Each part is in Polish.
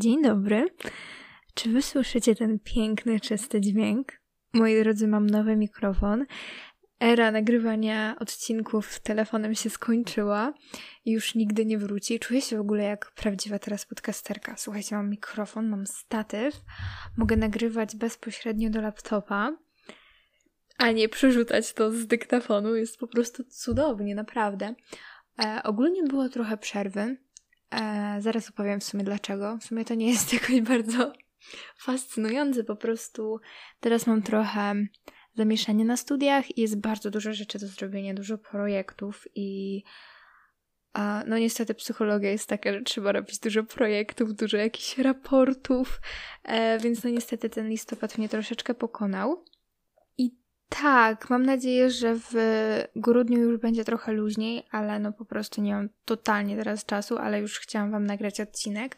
Dzień dobry. Czy wy słyszycie ten piękny, czysty dźwięk? Moi drodzy, mam nowy mikrofon. Era nagrywania odcinków telefonem się skończyła i już nigdy nie wróci. Czuję się w ogóle jak prawdziwa teraz podcasterka. Słuchajcie, mam mikrofon, mam statyw, mogę nagrywać bezpośrednio do laptopa, a nie przerzucać to z dyktafonu. Jest po prostu cudownie, naprawdę. E, ogólnie było trochę przerwy. E, zaraz opowiem w sumie dlaczego. W sumie to nie jest jakoś bardzo fascynujące, po prostu teraz mam trochę zamieszanie na studiach i jest bardzo dużo rzeczy do zrobienia, dużo projektów i a, no niestety psychologia jest taka, że trzeba robić dużo projektów, dużo jakichś raportów, e, więc no niestety ten listopad mnie troszeczkę pokonał. Tak, mam nadzieję, że w grudniu już będzie trochę luźniej, ale no po prostu nie mam totalnie teraz czasu, ale już chciałam wam nagrać odcinek,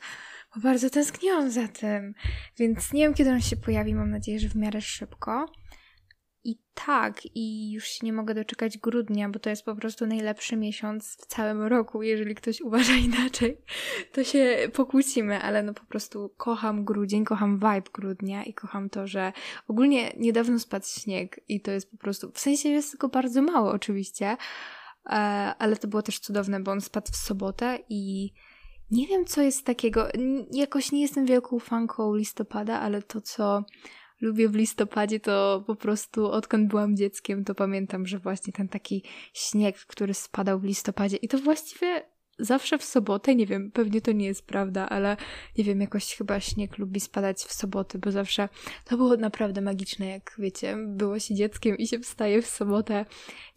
bo bardzo tęskniłam za tym, więc nie wiem kiedy on się pojawi, mam nadzieję, że w miarę szybko. I tak, i już się nie mogę doczekać grudnia, bo to jest po prostu najlepszy miesiąc w całym roku. Jeżeli ktoś uważa inaczej, to się pokłócimy, ale no po prostu kocham grudzień, kocham vibe grudnia i kocham to, że ogólnie niedawno spadł śnieg i to jest po prostu, w sensie jest tylko bardzo mało oczywiście, e, ale to było też cudowne, bo on spadł w sobotę i nie wiem co jest takiego, jakoś nie jestem wielką fanką listopada, ale to co lubię w listopadzie, to po prostu odkąd byłam dzieckiem, to pamiętam, że właśnie ten taki śnieg, który spadał w listopadzie i to właściwie zawsze w sobotę, nie wiem, pewnie to nie jest prawda, ale nie wiem, jakoś chyba śnieg lubi spadać w soboty, bo zawsze to było naprawdę magiczne, jak wiecie, było się dzieckiem i się wstaje w sobotę,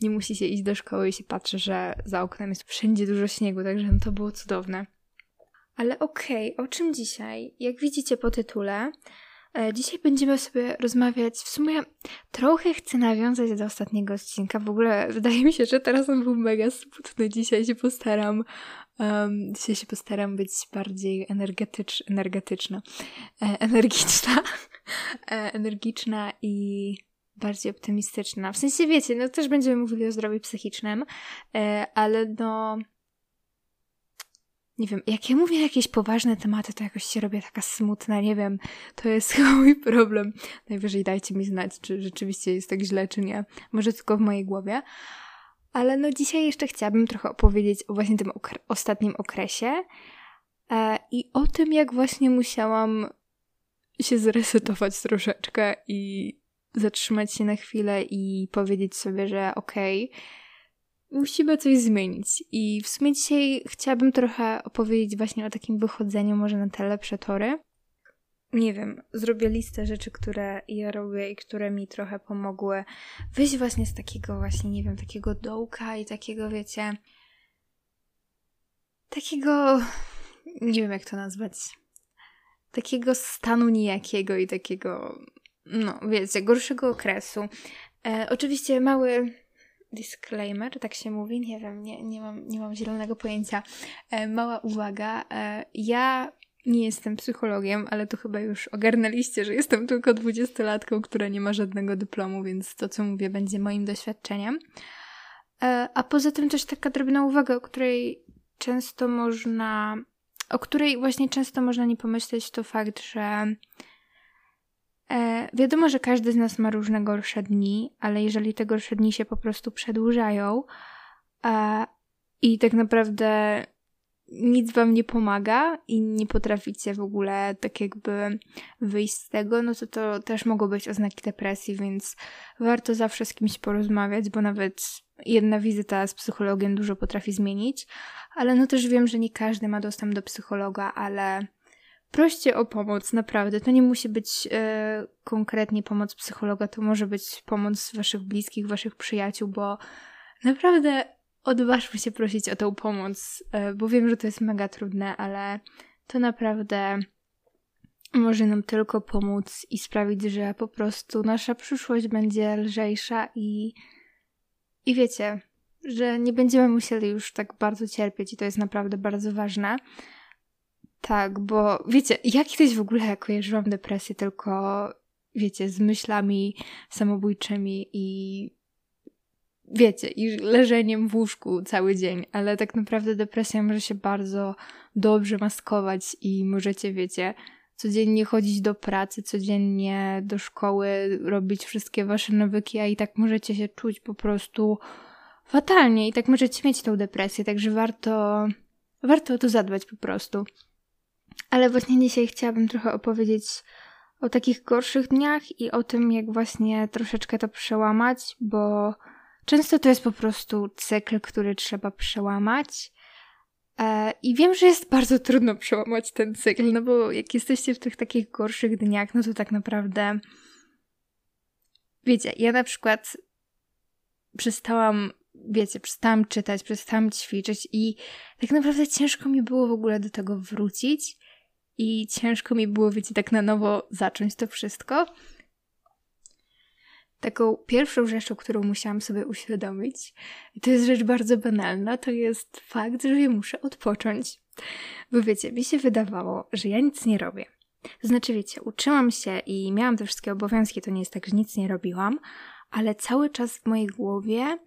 nie musi się iść do szkoły i się patrzy, że za oknem jest wszędzie dużo śniegu, także to było cudowne. Ale okej, okay, o czym dzisiaj? Jak widzicie po tytule, dzisiaj będziemy sobie rozmawiać. W sumie trochę chcę nawiązać do ostatniego odcinka. W ogóle wydaje mi się, że teraz on był mega smutny. Dzisiaj się postaram. Um, dzisiaj się postaram być bardziej energetycz, energetyczna. E, energiczna. e, energiczna i bardziej optymistyczna. W sensie wiecie, no też będziemy mówili o zdrowiu psychicznym, e, ale no nie wiem, jak ja mówię jakieś poważne tematy, to jakoś się robię taka smutna, nie wiem, to jest chyba mój problem. Najwyżej dajcie mi znać, czy rzeczywiście jest tak źle, czy nie. Może tylko w mojej głowie. Ale no dzisiaj jeszcze chciałabym trochę opowiedzieć o właśnie tym okre ostatnim okresie e, i o tym, jak właśnie musiałam się zresetować troszeczkę i zatrzymać się na chwilę i powiedzieć sobie, że okej, okay, musimy coś zmienić. I w sumie dzisiaj chciałabym trochę opowiedzieć właśnie o takim wychodzeniu może na te lepsze tory. Nie wiem, zrobię listę rzeczy, które ja robię i które mi trochę pomogły wyjść właśnie z takiego właśnie, nie wiem, takiego dołka i takiego, wiecie, takiego, nie wiem jak to nazwać, takiego stanu nijakiego i takiego, no wiecie, gorszego okresu. E, oczywiście mały disclaimer, tak się mówi, nie wiem, nie, nie, mam, nie mam zielonego pojęcia. E, mała uwaga, e, ja nie jestem psychologiem, ale to chyba już ogarnęliście, że jestem tylko dwudziestolatką, która nie ma żadnego dyplomu, więc to, co mówię, będzie moim doświadczeniem. E, a poza tym też taka drobna uwaga, o której często można, o której właśnie często można nie pomyśleć, to fakt, że E, wiadomo, że każdy z nas ma różne gorsze dni, ale jeżeli te gorsze dni się po prostu przedłużają e, i tak naprawdę nic wam nie pomaga i nie potraficie w ogóle tak jakby wyjść z tego, no to to też mogą być oznaki depresji, więc warto zawsze z kimś porozmawiać, bo nawet jedna wizyta z psychologiem dużo potrafi zmienić, ale no też wiem, że nie każdy ma dostęp do psychologa, ale proście o pomoc, naprawdę. To nie musi być e, konkretnie pomoc psychologa, to może być pomoc waszych bliskich, waszych przyjaciół, bo naprawdę odważmy się prosić o tę pomoc, e, bo wiem, że to jest mega trudne, ale to naprawdę może nam tylko pomóc i sprawić, że po prostu nasza przyszłość będzie lżejsza i, i wiecie, że nie będziemy musieli już tak bardzo cierpieć i to jest naprawdę bardzo ważne. Tak, bo wiecie, ja kiedyś w ogóle kojarzyłam depresję tylko, wiecie, z myślami samobójczymi i wiecie, i leżeniem w łóżku cały dzień, ale tak naprawdę depresja może się bardzo dobrze maskować i możecie, wiecie, codziennie chodzić do pracy, codziennie do szkoły, robić wszystkie wasze nawyki, a i tak możecie się czuć po prostu fatalnie i tak możecie mieć tą depresję, także warto, warto o to zadbać po prostu. Ale właśnie dzisiaj chciałabym trochę opowiedzieć o takich gorszych dniach i o tym, jak właśnie troszeczkę to przełamać, bo często to jest po prostu cykl, który trzeba przełamać. E, I wiem, że jest bardzo trudno przełamać ten cykl, no bo jak jesteście w tych takich gorszych dniach, no to tak naprawdę. Wiecie, ja na przykład przestałam, wiecie, przestałam czytać, przestałam ćwiczyć i tak naprawdę ciężko mi było w ogóle do tego wrócić i ciężko mi było, wiecie, tak na nowo zacząć to wszystko. Taką pierwszą rzeczą, którą musiałam sobie uświadomić, to jest rzecz bardzo banalna, to jest fakt, że ja muszę odpocząć. Bo wiecie, mi się wydawało, że ja nic nie robię. To znaczy, wiecie, uczyłam się i miałam te wszystkie obowiązki, to nie jest tak, że nic nie robiłam, ale cały czas w mojej głowie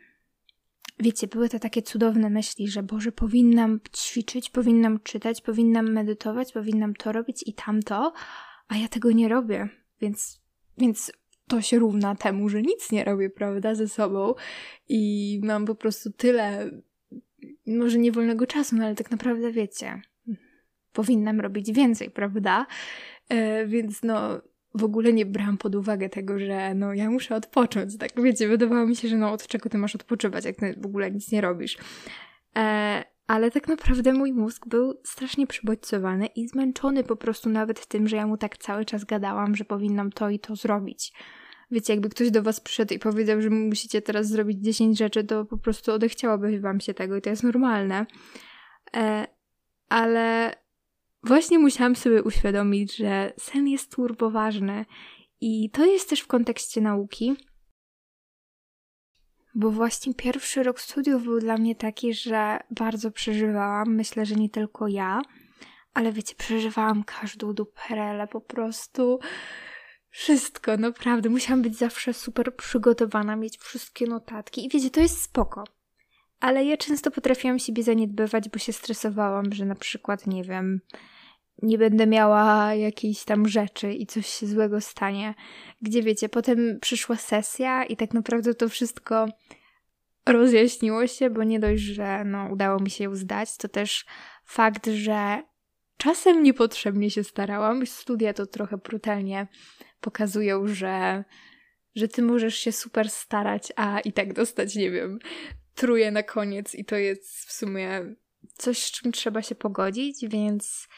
wiecie, były to takie cudowne myśli, że Boże, powinnam ćwiczyć, powinnam czytać, powinnam medytować, powinnam to robić i tamto, a ja tego nie robię. Więc, więc to się równa temu, że nic nie robię, prawda, ze sobą i mam po prostu tyle, może nie wolnego czasu, no ale tak naprawdę wiecie, powinnam robić więcej, prawda? E, więc no, w ogóle nie brałam pod uwagę tego, że no ja muszę odpocząć. Tak wiecie, wydawało mi się, że no od czego ty masz odpoczywać, jak ty w ogóle nic nie robisz. E, ale tak naprawdę mój mózg był strasznie przybodźcowany i zmęczony po prostu nawet tym, że ja mu tak cały czas gadałam, że powinnam to i to zrobić. Wiecie, jakby ktoś do was przyszedł i powiedział, że musicie teraz zrobić 10 rzeczy, to po prostu odechciałoby wam się tego i to jest normalne. E, ale właśnie musiałam sobie uświadomić, że sen jest turboważny i to jest też w kontekście nauki, bo właśnie pierwszy rok studiów był dla mnie taki, że bardzo przeżywałam, myślę, że nie tylko ja, ale wiecie, przeżywałam każdą duperelę, po prostu wszystko, naprawdę. Musiałam być zawsze super przygotowana, mieć wszystkie notatki i wiecie, to jest spoko. Ale ja często potrafiłam siebie zaniedbywać, bo się stresowałam, że na przykład, nie wiem, nie będę miała jakiejś tam rzeczy i coś się złego stanie. Gdzie wiecie, potem przyszła sesja i tak naprawdę to wszystko rozjaśniło się, bo nie dość, że no, udało mi się ją zdać, to też fakt, że czasem niepotrzebnie się starałam. Studia to trochę brutalnie pokazują, że, że ty możesz się super starać, a i tak dostać, nie wiem, truje na koniec i to jest w sumie coś, z czym trzeba się pogodzić, więc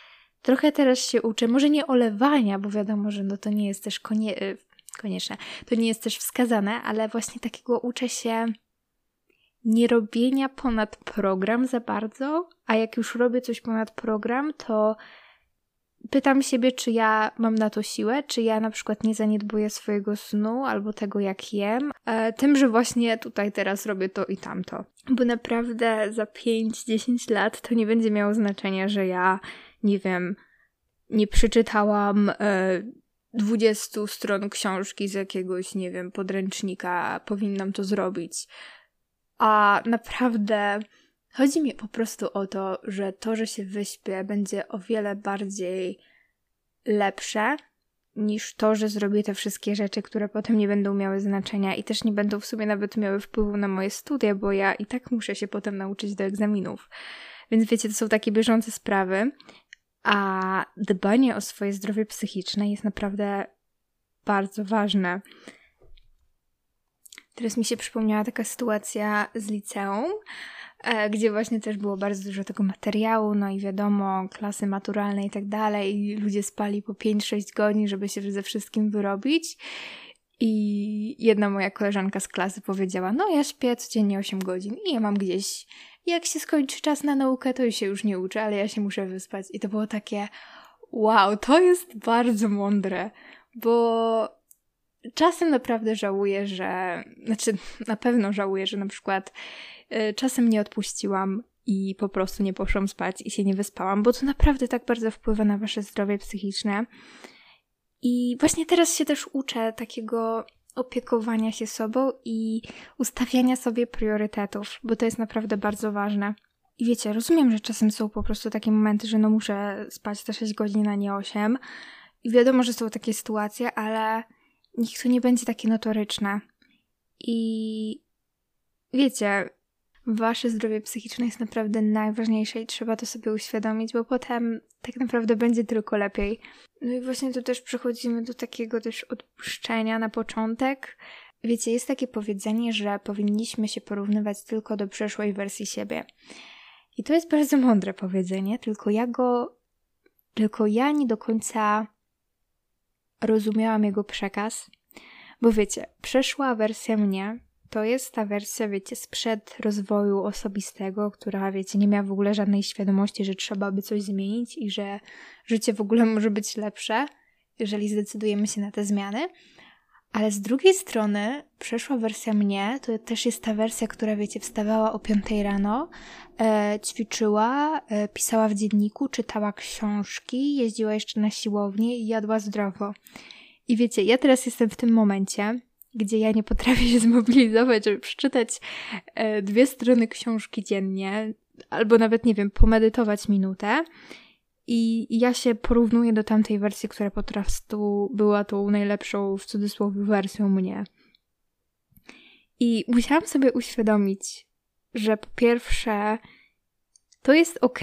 Trochę teraz się uczę, może nie olewania, bo wiadomo, że no to nie jest też konie y, konieczne, to nie jest też wskazane, ale właśnie takiego uczę się nie robienia ponad program za bardzo, a jak już robię coś ponad program, to pytam siebie, czy ja mam na to siłę, czy ja na przykład nie zaniedbuję swojego snu albo tego, jak jem, e, tym, że właśnie tutaj teraz robię to i tamto. Bo naprawdę za 5-10 lat to nie będzie miało znaczenia, że ja nie wiem, nie przeczytałam e, 20 stron książki z jakiegoś, nie wiem, podręcznika, powinnam to zrobić. A naprawdę chodzi mi po prostu o to, że to, że się wyśpię, będzie o wiele bardziej lepsze niż to, że zrobię te wszystkie rzeczy, które potem nie będą miały znaczenia i też nie będą w sumie nawet miały wpływu na moje studia, bo ja i tak muszę się potem nauczyć do egzaminów. Więc wiecie, to są takie bieżące sprawy. A dbanie o swoje zdrowie psychiczne jest naprawdę bardzo ważne. Teraz mi się przypomniała taka sytuacja z liceum, e, gdzie właśnie też było bardzo dużo tego materiału, no i wiadomo, klasy maturalne i tak dalej, i ludzie spali po 5-6 godzin, żeby się ze wszystkim wyrobić. I jedna moja koleżanka z klasy powiedziała: No, ja śpię codziennie 8 godzin i ja mam gdzieś jak się skończy czas na naukę, to się już nie uczę, ale ja się muszę wyspać. I to było takie, wow, to jest bardzo mądre, bo czasem naprawdę żałuję, że, znaczy na pewno żałuję, że na przykład y, czasem nie odpuściłam i po prostu nie poszłam spać i się nie wyspałam, bo to naprawdę tak bardzo wpływa na wasze zdrowie psychiczne. I właśnie teraz się też uczę takiego opiekowania się sobą i ustawiania sobie priorytetów, bo to jest naprawdę bardzo ważne. I wiecie, rozumiem, że czasem są po prostu takie momenty, że no muszę spać te 6 godzin, a nie 8. I wiadomo, że są takie sytuacje, ale niech to nie będzie takie notoryczne. I wiecie, wasze zdrowie psychiczne jest naprawdę najważniejsze i trzeba to sobie uświadomić, bo potem tak naprawdę będzie tylko lepiej. No i właśnie tu też przechodzimy do takiego też odpuszczenia na początek. Wiecie, jest takie powiedzenie, że powinniśmy się porównywać tylko do przeszłej wersji siebie. I to jest bardzo mądre powiedzenie, tylko ja go, tylko ja nie do końca rozumiałam jego przekaz, bo wiecie, przeszła wersja mnie to jest ta wersja, wiecie, sprzed rozwoju osobistego, która, wiecie, nie miała w ogóle żadnej świadomości, że trzeba by coś zmienić i że życie w ogóle może być lepsze, jeżeli zdecydujemy się na te zmiany. Ale z drugiej strony przeszła wersja mnie, to też jest ta wersja, która wiecie, wstawała o 5 rano, e, ćwiczyła, e, pisała w dzienniku, czytała książki, jeździła jeszcze na siłownię i jadła zdrowo. I wiecie, ja teraz jestem w tym momencie, gdzie ja nie potrafię się zmobilizować, żeby przeczytać e, dwie strony książki dziennie, albo nawet, nie wiem, pomedytować minutę. I ja się porównuję do tamtej wersji, która po prostu była tą najlepszą, w cudzysłowie, wersją mnie. I musiałam sobie uświadomić, że po pierwsze, to jest ok,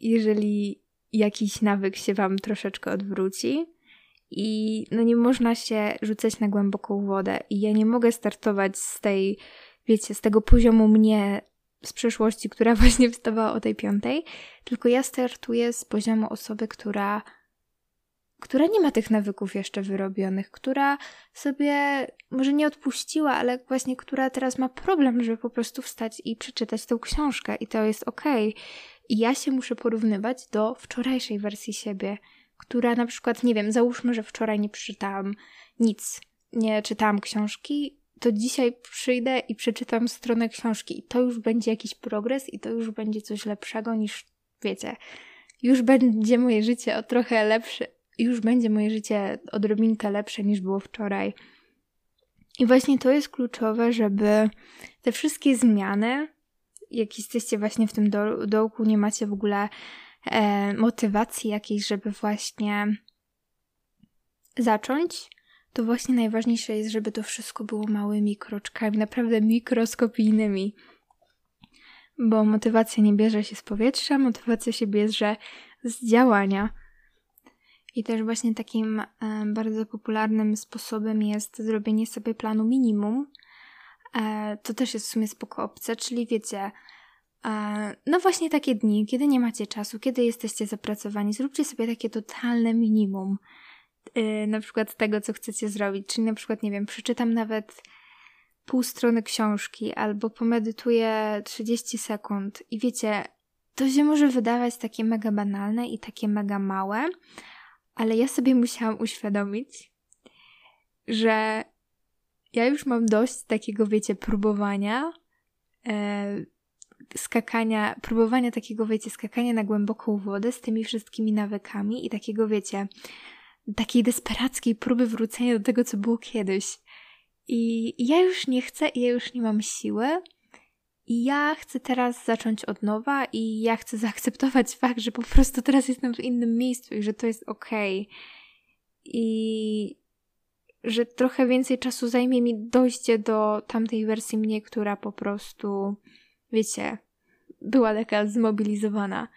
jeżeli jakiś nawyk się wam troszeczkę odwróci, i no nie można się rzucać na głęboką wodę. I ja nie mogę startować z tej, wiecie, z tego poziomu mnie z przeszłości, która właśnie wstawała o tej piątej, tylko ja startuję z poziomu osoby, która która nie ma tych nawyków jeszcze wyrobionych, która sobie może nie odpuściła, ale właśnie która teraz ma problem, żeby po prostu wstać i przeczytać tę książkę i to jest okej. Okay. I ja się muszę porównywać do wczorajszej wersji siebie, która na przykład, nie wiem, załóżmy, że wczoraj nie przeczytałam nic, nie czytałam książki, to dzisiaj przyjdę i przeczytam stronę książki i to już będzie jakiś progres i to już będzie coś lepszego niż, wiecie, już będzie moje życie o trochę lepsze, już będzie moje życie odrobinkę lepsze niż było wczoraj. I właśnie to jest kluczowe, żeby te wszystkie zmiany, jak jesteście właśnie w tym do dołku, nie macie w ogóle e, motywacji jakiejś, żeby właśnie zacząć, to właśnie najważniejsze jest, żeby to wszystko było małymi kroczkami, naprawdę mikroskopijnymi. Bo motywacja nie bierze się z powietrza, motywacja się bierze z działania. I też właśnie takim e, bardzo popularnym sposobem jest zrobienie sobie planu minimum. E, to też jest w sumie spoko opcja, czyli wiecie, no właśnie takie dni, kiedy nie macie czasu, kiedy jesteście zapracowani, zróbcie sobie takie totalne minimum yy, na przykład tego, co chcecie zrobić. Czyli na przykład, nie wiem, przeczytam nawet pół strony książki albo pomedytuję 30 sekund i wiecie, to się może wydawać takie mega banalne i takie mega małe, ale ja sobie musiałam uświadomić, że ja już mam dość takiego, wiecie, próbowania, e, skakania, próbowania takiego, wiecie, skakania na głęboką wodę z tymi wszystkimi nawykami i takiego, wiecie, takiej desperackiej próby wrócenia do tego, co było kiedyś. I ja już nie chcę, ja już nie mam siły. I ja chcę teraz zacząć od nowa i ja chcę zaakceptować fakt, że po prostu teraz jestem w innym miejscu i że to jest okej. Okay. I że trochę więcej czasu zajmie mi dojście do tamtej wersji mnie, która po prostu wiecie, była taka zmobilizowana.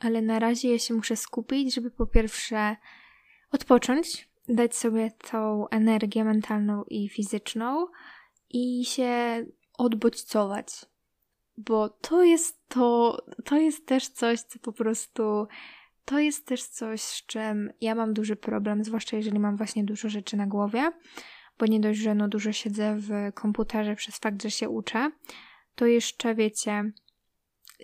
Ale na razie ja się muszę skupić, żeby po pierwsze odpocząć, dać sobie tą energię mentalną i fizyczną i się odbodźcować. Bo to jest to, to jest też coś, co po prostu, to jest też coś, z czym ja mam duży problem, zwłaszcza jeżeli mam właśnie dużo rzeczy na głowie bo nie dość, że no dużo siedzę w komputerze przez fakt, że się uczę, to jeszcze wiecie,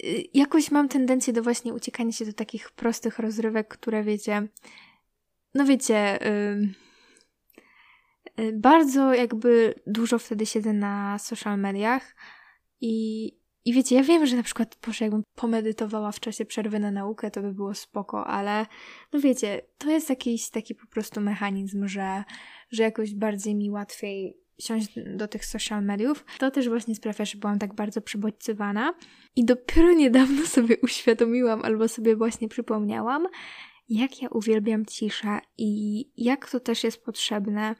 y, jakoś mam tendencję do właśnie uciekania się do takich prostych rozrywek, które wiecie, no wiecie, yy, yy, bardzo jakby dużo wtedy siedzę na social mediach i i wiecie, ja wiem, że na przykład, proszę, jakbym pomedytowała w czasie przerwy na naukę, to by było spoko, ale no wiecie, to jest jakiś taki po prostu mechanizm, że, że jakoś bardziej mi łatwiej siąść do tych social mediów. To też właśnie sprawia, że byłam tak bardzo przebodźcowana i dopiero niedawno sobie uświadomiłam albo sobie właśnie przypomniałam, jak ja uwielbiam ciszę i jak to też jest potrzebne.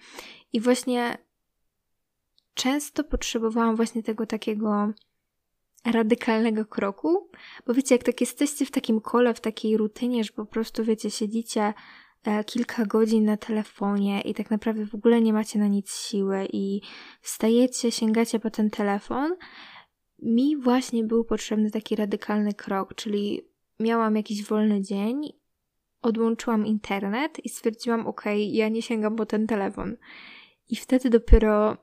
I właśnie często potrzebowałam właśnie tego takiego radykalnego kroku, bo wiecie, jak tak jesteście w takim kole, w takiej rutynie, że po prostu wiecie, siedzicie e, kilka godzin na telefonie i tak naprawdę w ogóle nie macie na nic siły i wstajecie, sięgacie po ten telefon, mi właśnie był potrzebny taki radykalny krok, czyli miałam jakiś wolny dzień, odłączyłam internet i stwierdziłam, ok, ja nie sięgam po ten telefon. I wtedy dopiero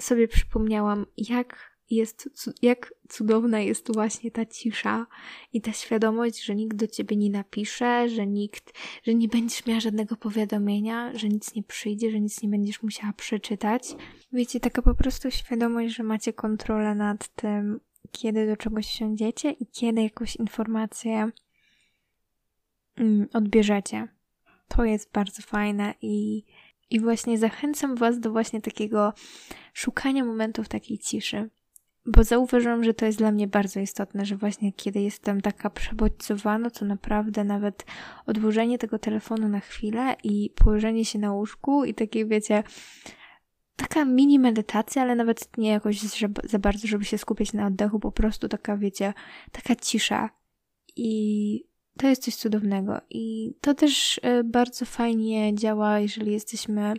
sobie przypomniałam, jak jest, jak cudowna jest właśnie ta cisza i ta świadomość, że nikt do ciebie nie napisze, że nikt, że nie będziesz miała żadnego powiadomienia, że nic nie przyjdzie, że nic nie będziesz musiała przeczytać. Wiecie, taka po prostu świadomość, że macie kontrolę nad tym, kiedy do czegoś siądziecie i kiedy jakąś informację mm, odbierzecie. To jest bardzo fajne i, i właśnie zachęcam Was do właśnie takiego szukania momentów takiej ciszy bo zauważyłam, że to jest dla mnie bardzo istotne, że właśnie kiedy jestem taka przebodźcowana, to naprawdę nawet odłożenie tego telefonu na chwilę i położenie się na łóżku i takie, wiecie, taka mini medytacja, ale nawet nie jakoś za bardzo, żeby się skupić na oddechu, po prostu taka, wiecie, taka cisza. I to jest coś cudownego. I to też e, bardzo fajnie działa, jeżeli jesteśmy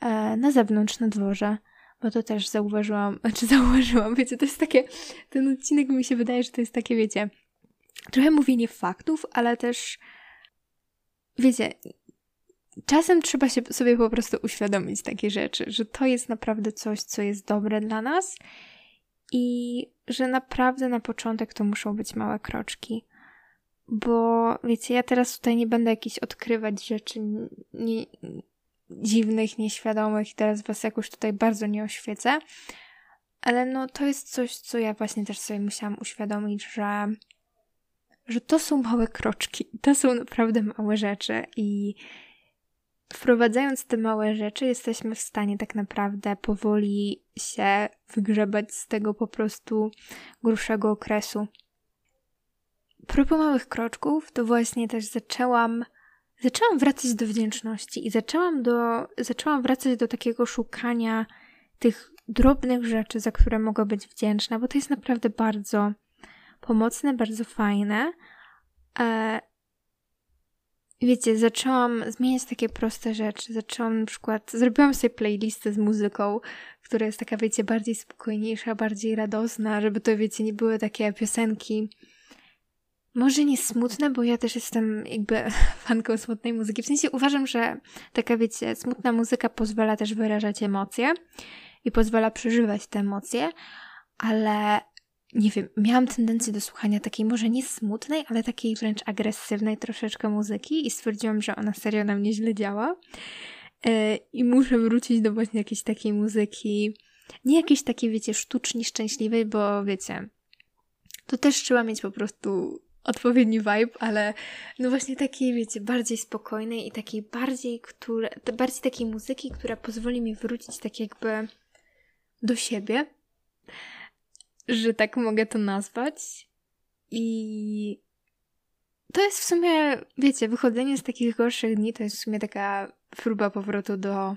e, na zewnątrz, na dworze bo to też zauważyłam, znaczy zauważyłam, wiecie, to jest takie, ten odcinek mi się wydaje, że to jest takie, wiecie, trochę mówienie faktów, ale też, wiecie, czasem trzeba się sobie po prostu uświadomić takie rzeczy, że to jest naprawdę coś, co jest dobre dla nas i że naprawdę na początek to muszą być małe kroczki. Bo wiecie, ja teraz tutaj nie będę jakiś odkrywać rzeczy, nie, dziwnych, nieświadomych i teraz was jakoś tutaj bardzo nie oświecę. Ale no to jest coś, co ja właśnie też sobie musiałam uświadomić, że, że to są małe kroczki. To są naprawdę małe rzeczy i wprowadzając te małe rzeczy jesteśmy w stanie tak naprawdę powoli się wygrzebać z tego po prostu grubszego okresu. Propos małych kroczków, to właśnie też zaczęłam zaczęłam wracać do wdzięczności i zaczęłam, do, zaczęłam wracać do takiego szukania tych drobnych rzeczy, za które mogę być wdzięczna, bo to jest naprawdę bardzo pomocne, bardzo fajne. E, wiecie, zaczęłam zmieniać takie proste rzeczy. Zaczęłam na przykład, zrobiłam sobie playlistę z muzyką, która jest taka, wiecie, bardziej spokojniejsza, bardziej radosna, żeby to, wiecie, nie były takie piosenki może nie smutne, bo ja też jestem jakby fanką smutnej muzyki. W sensie uważam, że taka, wiecie, smutna muzyka pozwala też wyrażać emocje i pozwala przeżywać te emocje, ale nie wiem, miałam tendencję do słuchania takiej może nie smutnej, ale takiej wręcz agresywnej troszeczkę muzyki i stwierdziłam, że ona serio na mnie źle działa. Yy, I muszę wrócić do właśnie jakiejś takiej muzyki, nie jakiejś takiej, wiecie, sztucznie szczęśliwej, bo wiecie, to też trzeba mieć po prostu odpowiedni vibe, ale no właśnie takiej, wiecie, bardziej spokojnej i takiej bardziej, które, bardziej takiej muzyki, która pozwoli mi wrócić tak jakby do siebie, że tak mogę to nazwać. I to jest w sumie, wiecie, wychodzenie z takich gorszych dni to jest w sumie taka próba powrotu do,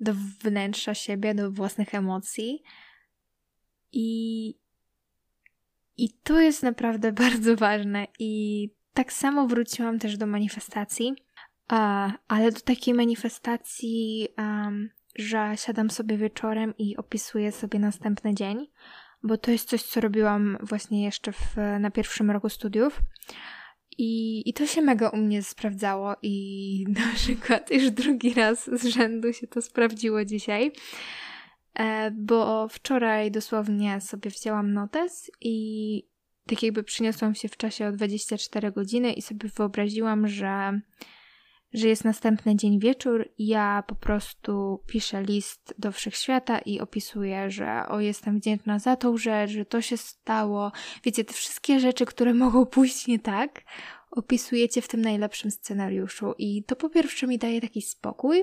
do wnętrza siebie, do własnych emocji. I i to jest naprawdę bardzo ważne. I tak samo wróciłam też do manifestacji, ale do takiej manifestacji, że siadam sobie wieczorem i opisuję sobie następny dzień, bo to jest coś, co robiłam właśnie jeszcze w, na pierwszym roku studiów. I, I to się mega u mnie sprawdzało, i na przykład już drugi raz z rzędu się to sprawdziło dzisiaj. E, bo wczoraj dosłownie sobie wzięłam notes i tak jakby przyniosłam się w czasie o 24 godziny i sobie wyobraziłam, że, że jest następny dzień wieczór i ja po prostu piszę list do wszechświata i opisuję, że o jestem wdzięczna za tą rzecz, że to się stało. Wiecie, te wszystkie rzeczy, które mogą pójść nie tak, opisujecie w tym najlepszym scenariuszu i to po pierwsze mi daje taki spokój,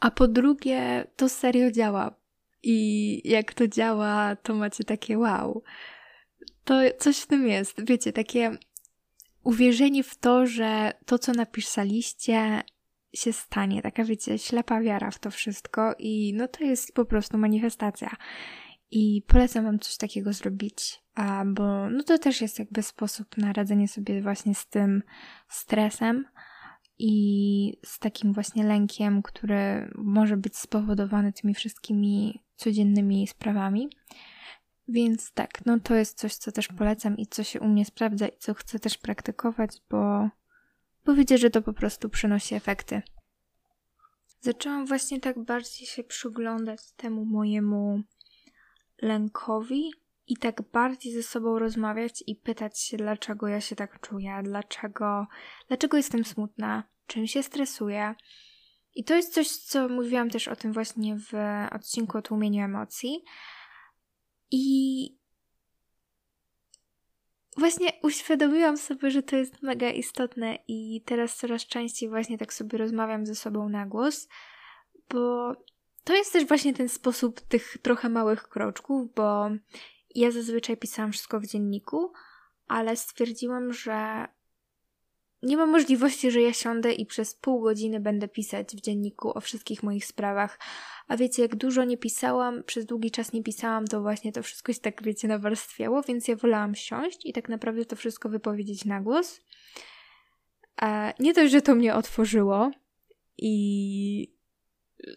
a po drugie to serio działa. I jak to działa, to macie takie wow. To coś w tym jest, wiecie, takie uwierzenie w to, że to, co napisaliście, się stanie. Taka, wiecie, ślepa wiara w to wszystko i no to jest po prostu manifestacja. I polecam Wam coś takiego zrobić, a, bo no to też jest jakby sposób na radzenie sobie właśnie z tym stresem i z takim właśnie lękiem, który może być spowodowany tymi wszystkimi codziennymi sprawami. Więc tak, no to jest coś, co też polecam i co się u mnie sprawdza i co chcę też praktykować, bo, bo widzę, że to po prostu przynosi efekty. Zaczęłam właśnie tak bardziej się przyglądać temu mojemu lękowi i tak bardziej ze sobą rozmawiać i pytać się, dlaczego ja się tak czuję, dlaczego, dlaczego jestem smutna, czym się stresuję. I to jest coś, co mówiłam też o tym właśnie w odcinku o tłumieniu emocji, i właśnie uświadomiłam sobie, że to jest mega istotne i teraz coraz częściej właśnie tak sobie rozmawiam ze sobą na głos, bo to jest też właśnie ten sposób tych trochę małych kroczków, bo ja zazwyczaj pisałam wszystko w dzienniku, ale stwierdziłam, że nie ma możliwości, że ja siądę i przez pół godziny będę pisać w dzienniku o wszystkich moich sprawach. A wiecie, jak dużo nie pisałam, przez długi czas nie pisałam, to właśnie to wszystko się tak, wiecie, nawarstwiało, więc ja wolałam siąść i tak naprawdę to wszystko wypowiedzieć na głos. A nie dość, że to mnie otworzyło i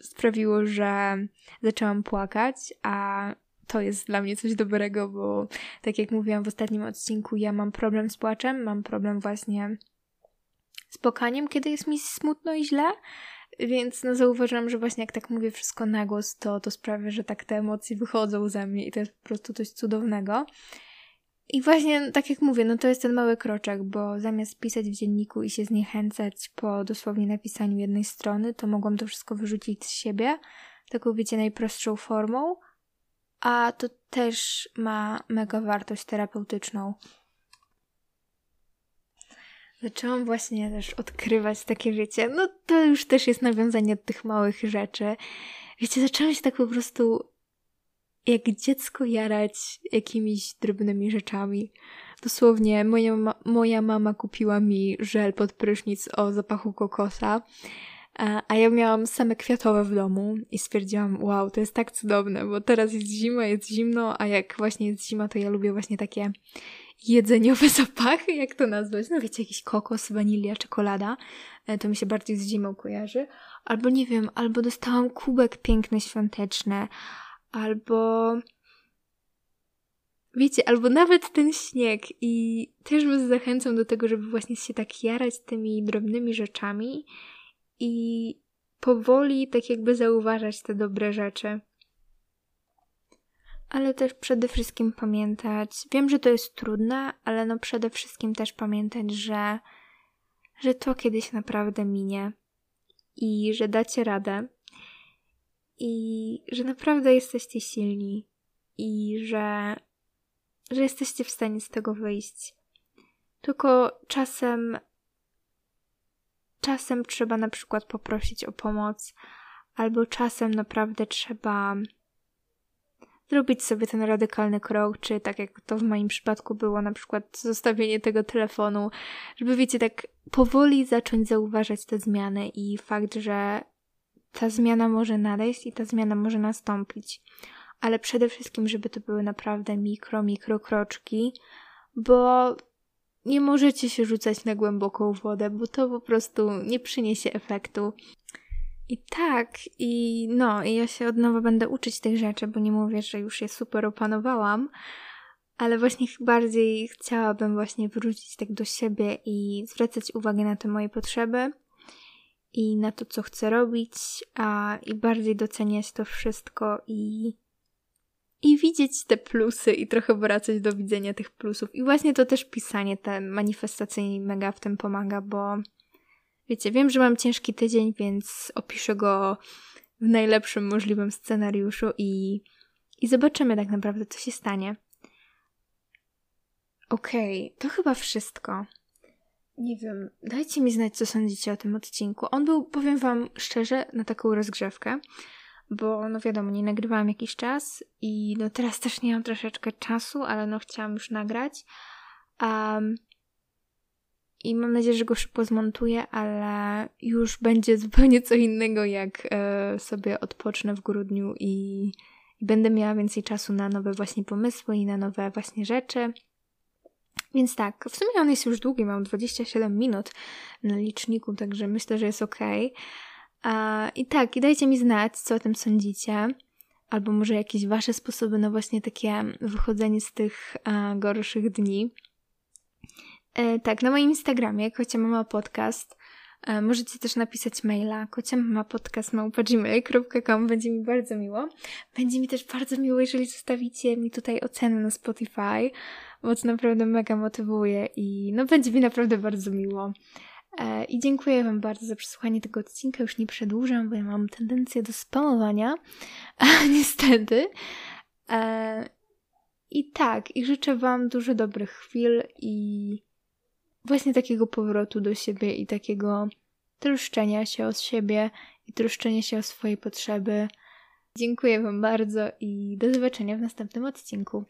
sprawiło, że zaczęłam płakać, a to jest dla mnie coś dobrego, bo tak jak mówiłam w ostatnim odcinku, ja mam problem z płaczem, mam problem właśnie spokaniem, kiedy jest mi smutno i źle. Więc no zauważyłam, że właśnie jak tak mówię wszystko na głos, to, to sprawia, że tak te emocje wychodzą ze mnie i to jest po prostu coś cudownego. I właśnie, tak jak mówię, no to jest ten mały kroczek, bo zamiast pisać w dzienniku i się zniechęcać po dosłownie napisaniu jednej strony, to mogłam to wszystko wyrzucić z siebie, taką wiecie, najprostszą formą, a to też ma mega wartość terapeutyczną zaczęłam właśnie też odkrywać takie, wiecie, no to już też jest nawiązanie do tych małych rzeczy. Wiecie, zaczęłam się tak po prostu jak dziecko jarać jakimiś drobnymi rzeczami. Dosłownie moja, ma moja mama kupiła mi żel pod prysznic o zapachu kokosa, a ja miałam same kwiatowe w domu i stwierdziłam, wow, to jest tak cudowne, bo teraz jest zima, jest zimno, a jak właśnie jest zima, to ja lubię właśnie takie jedzeniowe zapachy, jak to nazwać? No wiecie, jakiś kokos, wanilia, czekolada. E, to mi się bardziej z zimą kojarzy. Albo nie wiem, albo dostałam kubek piękny, świąteczny. Albo... Wiecie, albo nawet ten śnieg i też was zachęcam do tego, żeby właśnie się tak jarać tymi drobnymi rzeczami i powoli tak jakby zauważać te dobre rzeczy ale też przede wszystkim pamiętać, wiem, że to jest trudne, ale no przede wszystkim też pamiętać, że, że to kiedyś naprawdę minie i że dacie radę i że naprawdę jesteście silni i że, że jesteście w stanie z tego wyjść. Tylko czasem czasem trzeba na przykład poprosić o pomoc, albo czasem naprawdę trzeba zrobić sobie ten radykalny krok, czy tak jak to w moim przypadku było, na przykład zostawienie tego telefonu, żeby wiecie, tak powoli zacząć zauważać te zmiany i fakt, że ta zmiana może nadejść i ta zmiana może nastąpić. Ale przede wszystkim, żeby to były naprawdę mikro, mikro kroczki, bo nie możecie się rzucać na głęboką wodę, bo to po prostu nie przyniesie efektu. I tak, i no, i ja się od nowa będę uczyć tych rzeczy, bo nie mówię, że już je super opanowałam, ale właśnie bardziej chciałabym właśnie wrócić tak do siebie i zwracać uwagę na te moje potrzeby i na to, co chcę robić, a i bardziej doceniać to wszystko i i widzieć te plusy i trochę wracać do widzenia tych plusów. I właśnie to też pisanie, te manifestacyjne mega w tym pomaga, bo Wiecie, wiem, że mam ciężki tydzień, więc opiszę go w najlepszym możliwym scenariuszu i, i zobaczymy tak naprawdę, co się stanie. Okej, okay, to chyba wszystko. Nie wiem, dajcie mi znać, co sądzicie o tym odcinku. On był, powiem wam szczerze, na taką rozgrzewkę, bo no wiadomo, nie nagrywałam jakiś czas i no teraz też nie mam troszeczkę czasu, ale no chciałam już nagrać. Um, i mam nadzieję, że go szybko zmontuję, ale już będzie zupełnie co innego, jak e, sobie odpocznę w grudniu i, i będę miała więcej czasu na nowe właśnie pomysły i na nowe właśnie rzeczy. Więc tak, w sumie on jest już długi, mam 27 minut na liczniku, także myślę, że jest ok. I tak, i dajcie mi znać, co o tym sądzicie. Albo może jakieś wasze sposoby na właśnie takie wychodzenie z tych a, gorszych dni. E, tak, na moim Instagramie, Kocia Mama Podcast, e, możecie też napisać maila kociamamapodcast.gmail.com Będzie mi bardzo miło. Będzie mi też bardzo miło, jeżeli zostawicie mi tutaj ocenę na Spotify, bo to naprawdę mega motywuje i no będzie mi naprawdę bardzo miło. E, I dziękuję Wam bardzo za przesłuchanie tego odcinka. Już nie przedłużam, bo ja mam tendencję do spamowania, niestety. I tak, i życzę Wam dużo dobrych chwil i właśnie takiego powrotu do siebie i takiego troszczenia się o siebie i troszczenia się o swoje potrzeby. Dziękuję Wam bardzo i do zobaczenia w następnym odcinku.